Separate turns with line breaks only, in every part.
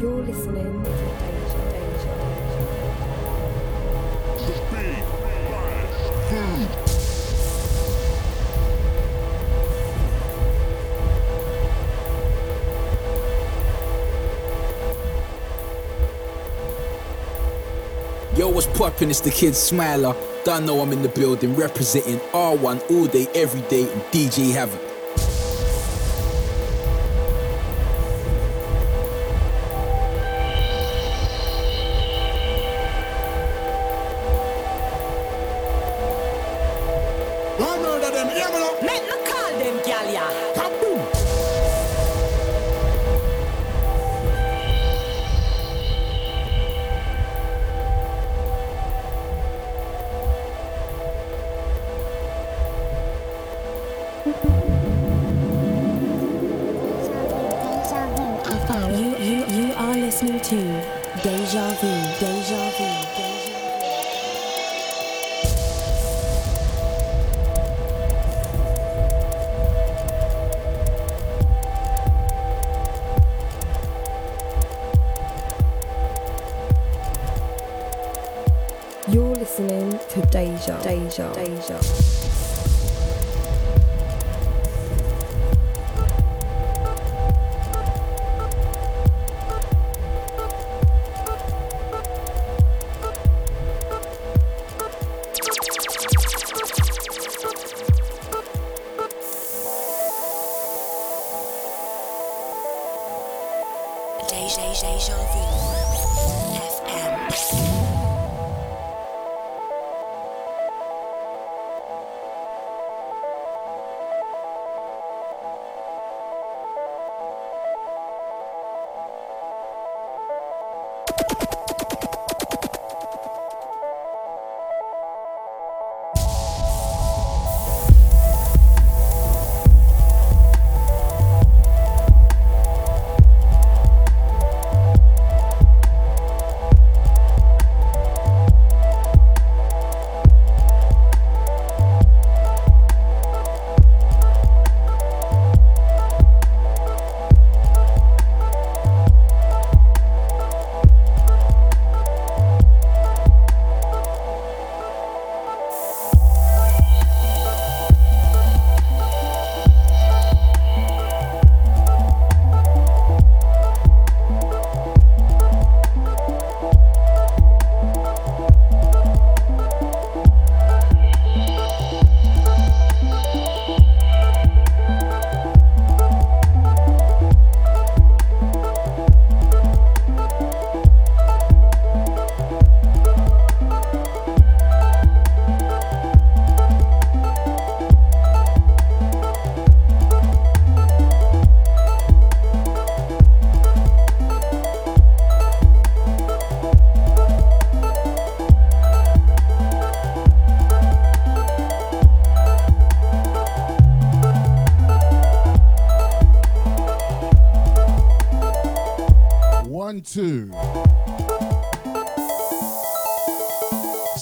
You're listening to Deja Deja.
Yo, what's poppin'? It's the kid Smiler. Don't know I'm in the building representing R1 all day, every day, and DJ Havoc.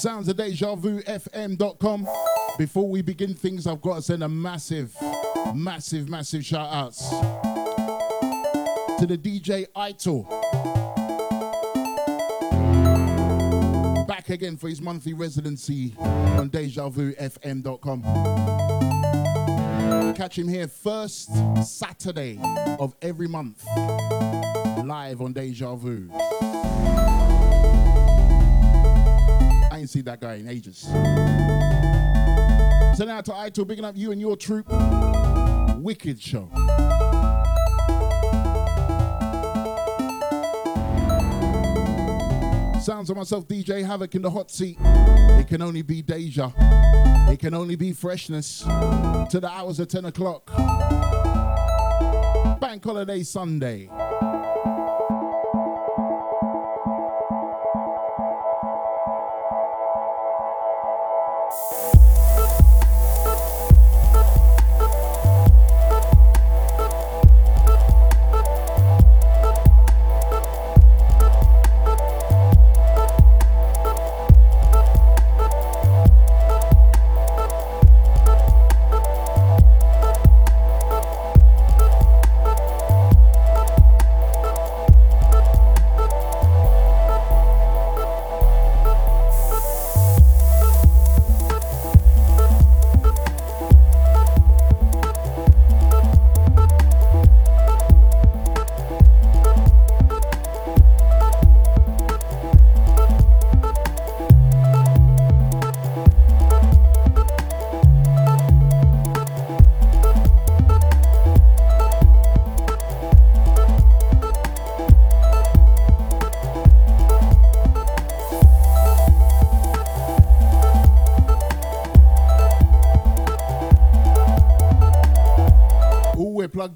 Sounds of deja vu fm.com. Before we begin things, I've got to send a massive, massive, massive shout outs to the DJ Ito. Back again for his monthly residency on deja vu fm.com. Catch him here first Saturday of every month live on Deja Vu. I ain't seen that guy in ages. Send out to Ito, picking up you and your troop. Wicked show. Sounds of myself, DJ Havoc in the hot seat. It can only be Deja. It can only be freshness to the hours of 10 o'clock. Bank holiday Sunday.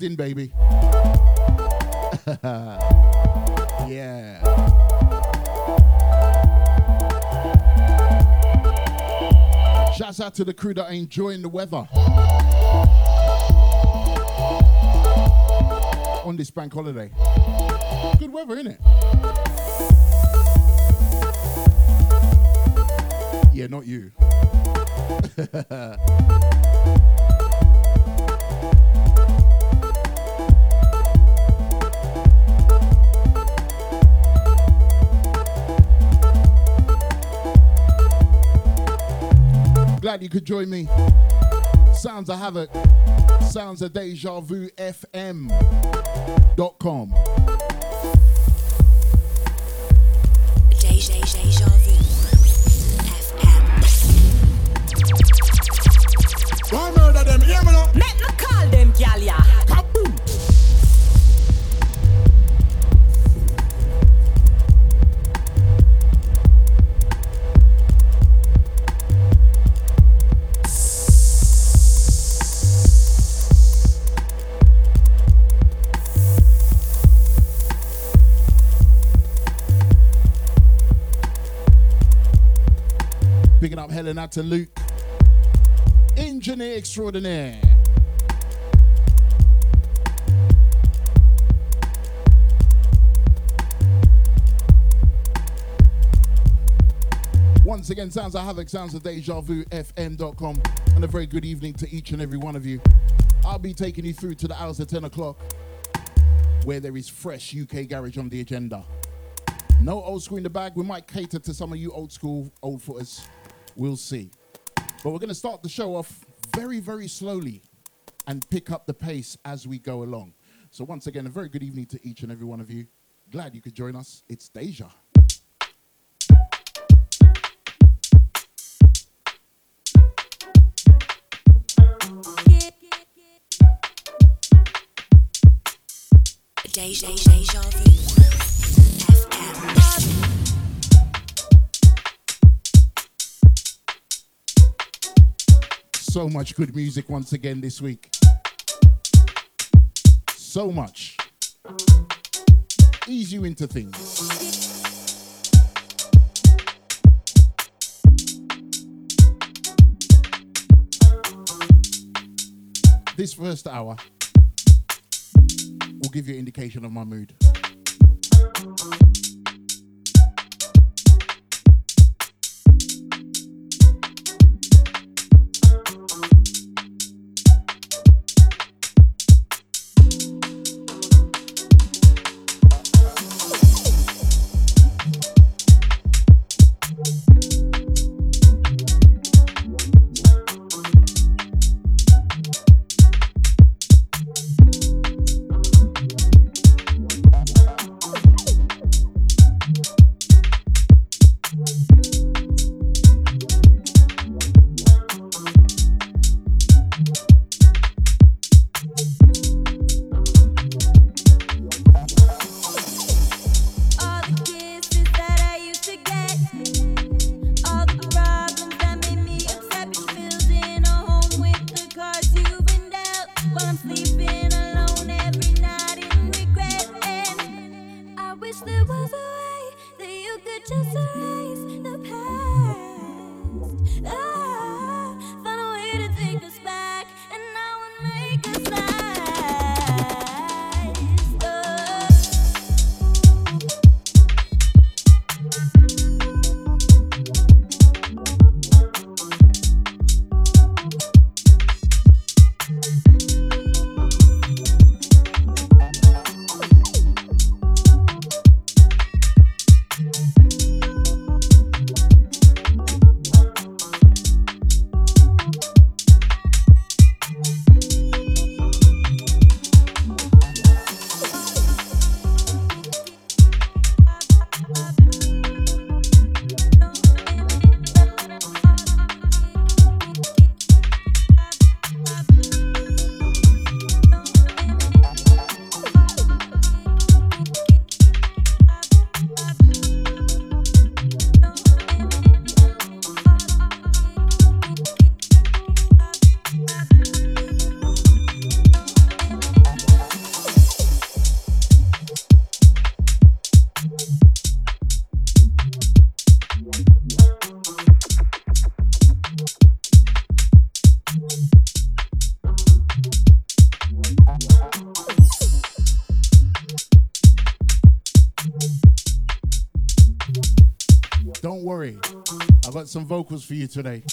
In, baby. yeah. Shouts out to the crew that are enjoying the weather on this bank holiday. Good weather, isn't it? Yeah, not you. could join me. Sounds of Havoc, sounds of Deja Vu FM.com. up Helena to Luke. Engineer extraordinaire. Once again, sounds of havoc, sounds of deja vu, fm.com, and a very good evening to each and every one of you. I'll be taking you through to the hours of 10 o'clock, where there is fresh UK garage on the agenda. No old school in the bag. We might cater to some of you old school, old footers. We'll see. But we're going to start the show off very, very slowly and pick up the pace as we go along. So, once again, a very good evening to each and every one of you. Glad you could join us. It's Deja.
Deja, Deja Vu. FM.
So much good music once again this week. So much. Ease you into things. This first hour will give you an indication of my mood.
vocals for you today.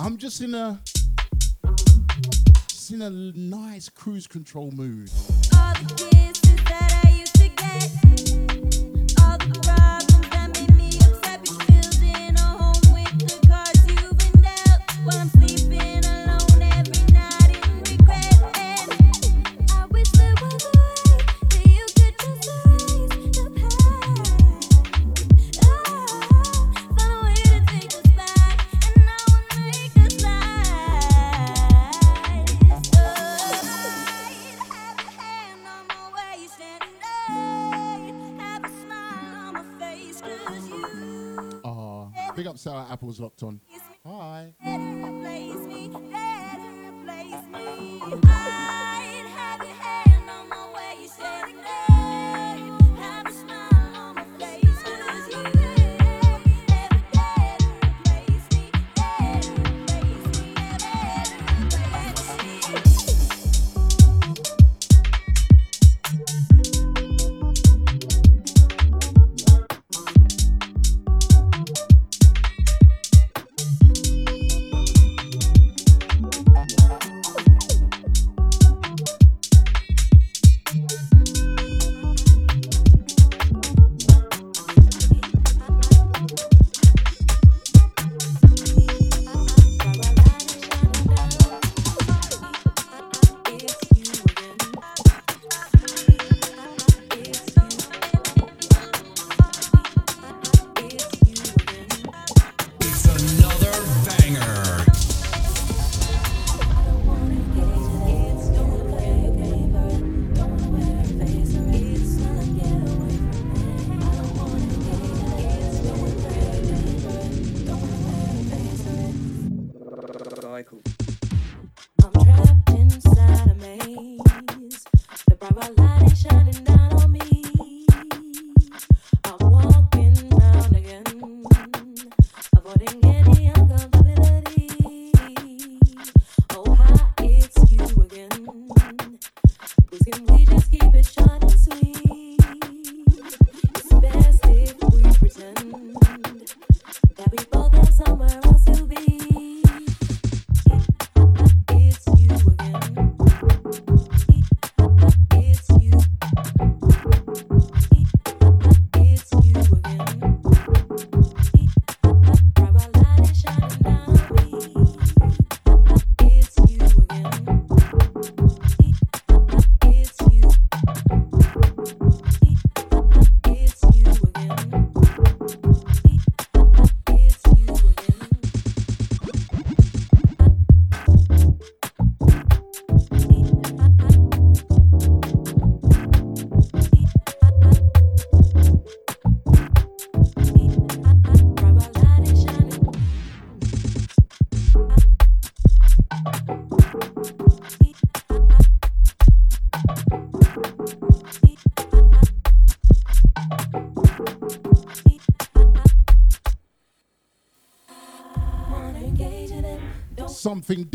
I'm just in a just in a nice cruise control mood.
was
locked on.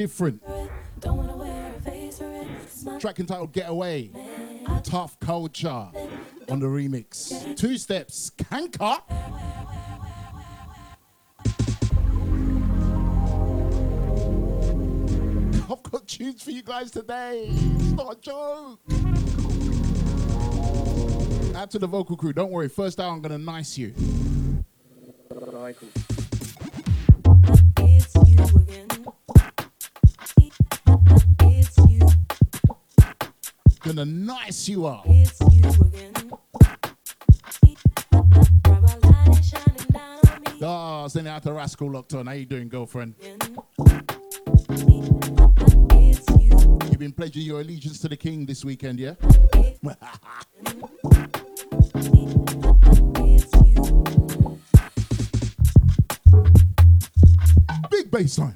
different. Track entitled Get Away, Tough Culture on the remix. Two steps, Kanka. I've got tunes for you guys today. It's not a joke. Add to the vocal crew. Don't worry. First hour, I'm gonna nice you.
It's you again.
gonna nice you up. Ah, oh, sending out to Rascal Locked On. How you doing, girlfriend? You've been pledging your allegiance to the king this weekend, yeah? Big bass line.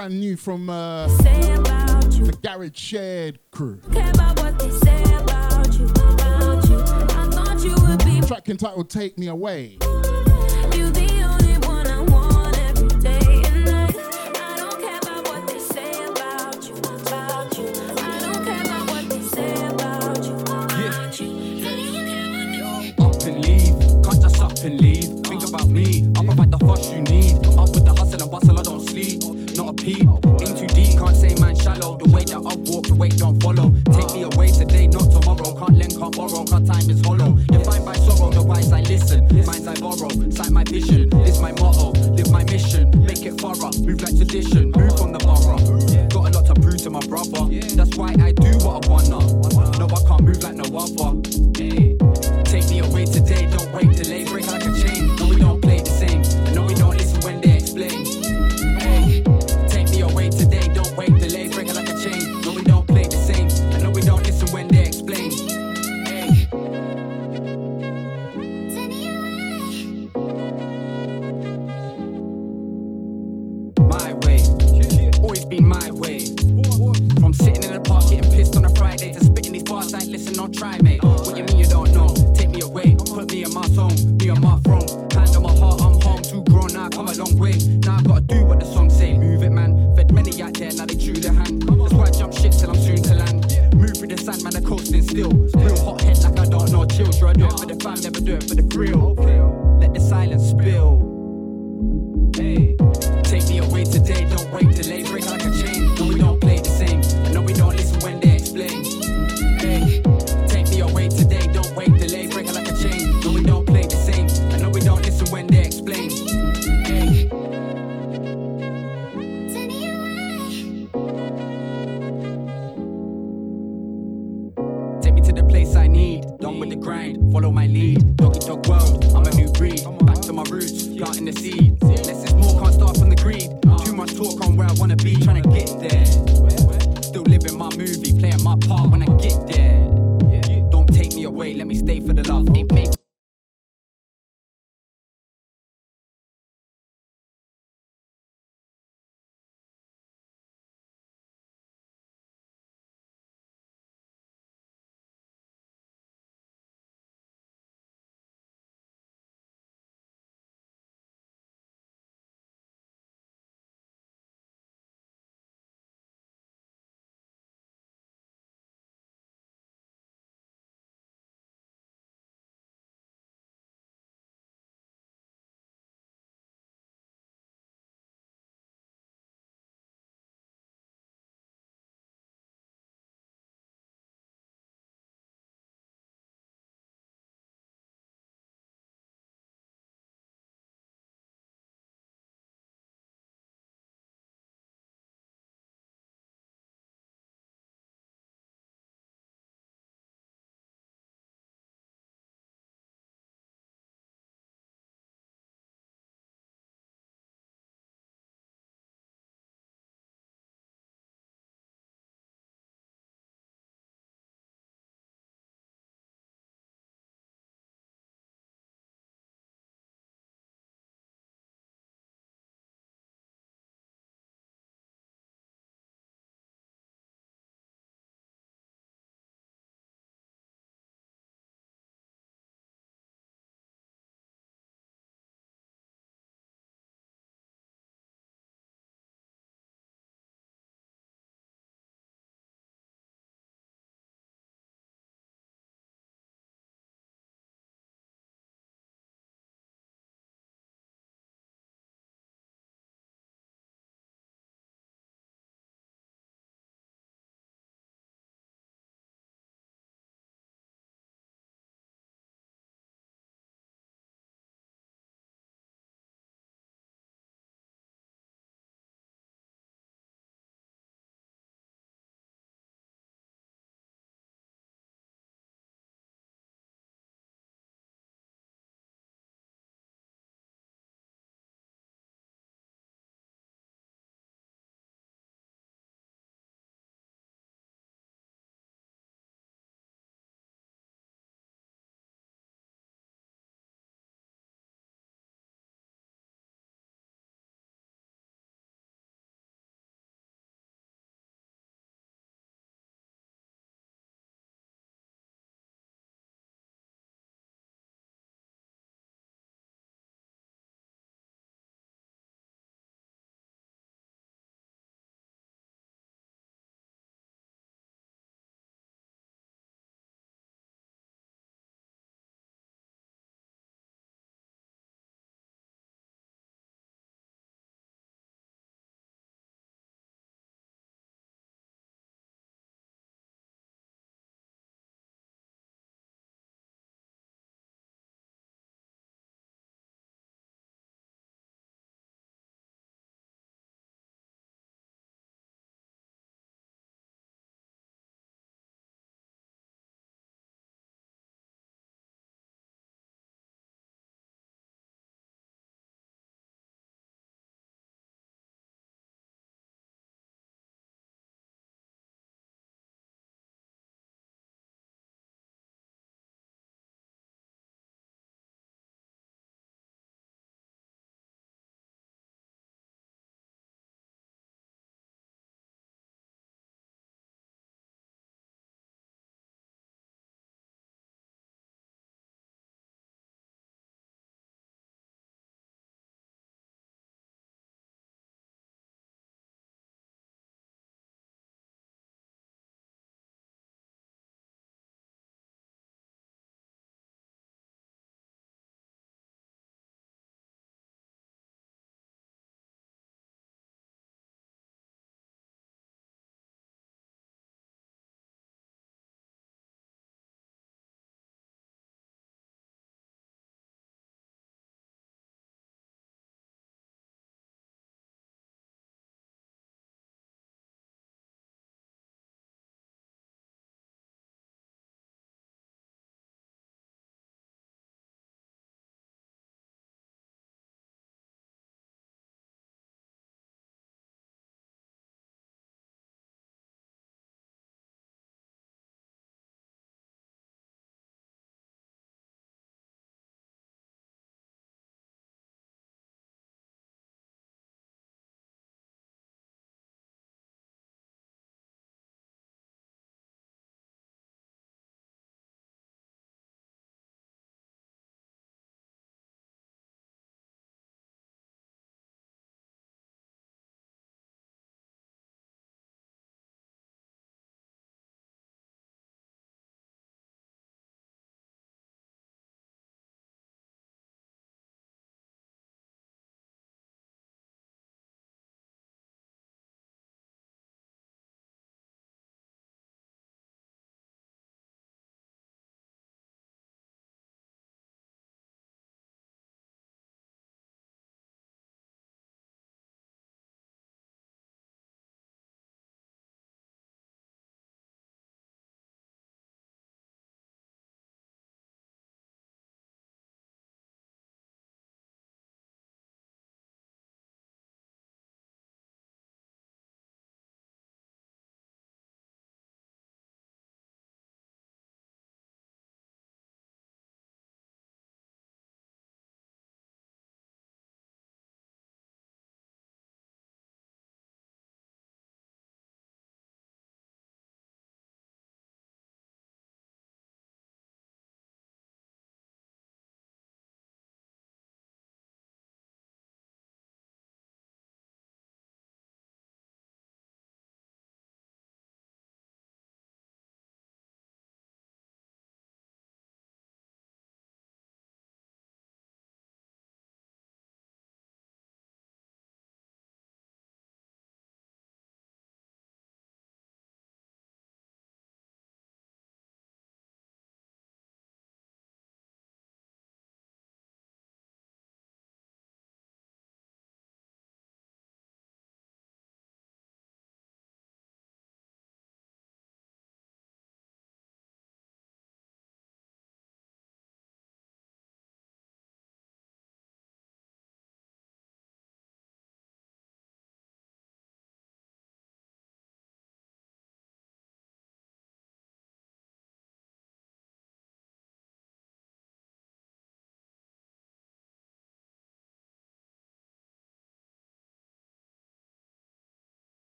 brand new from uh, the Garage Shared crew. Track entitled Take Me Away.
long way. Now I gotta do what the song say. Move it, man. Fed many out there, now they chew their hand. That's why I jump shit till I'm soon to land. Move through the sand, man, I'm coasting still. Real hot head like I don't know chill. Sure, I do it for the fam, never do it for the thrill.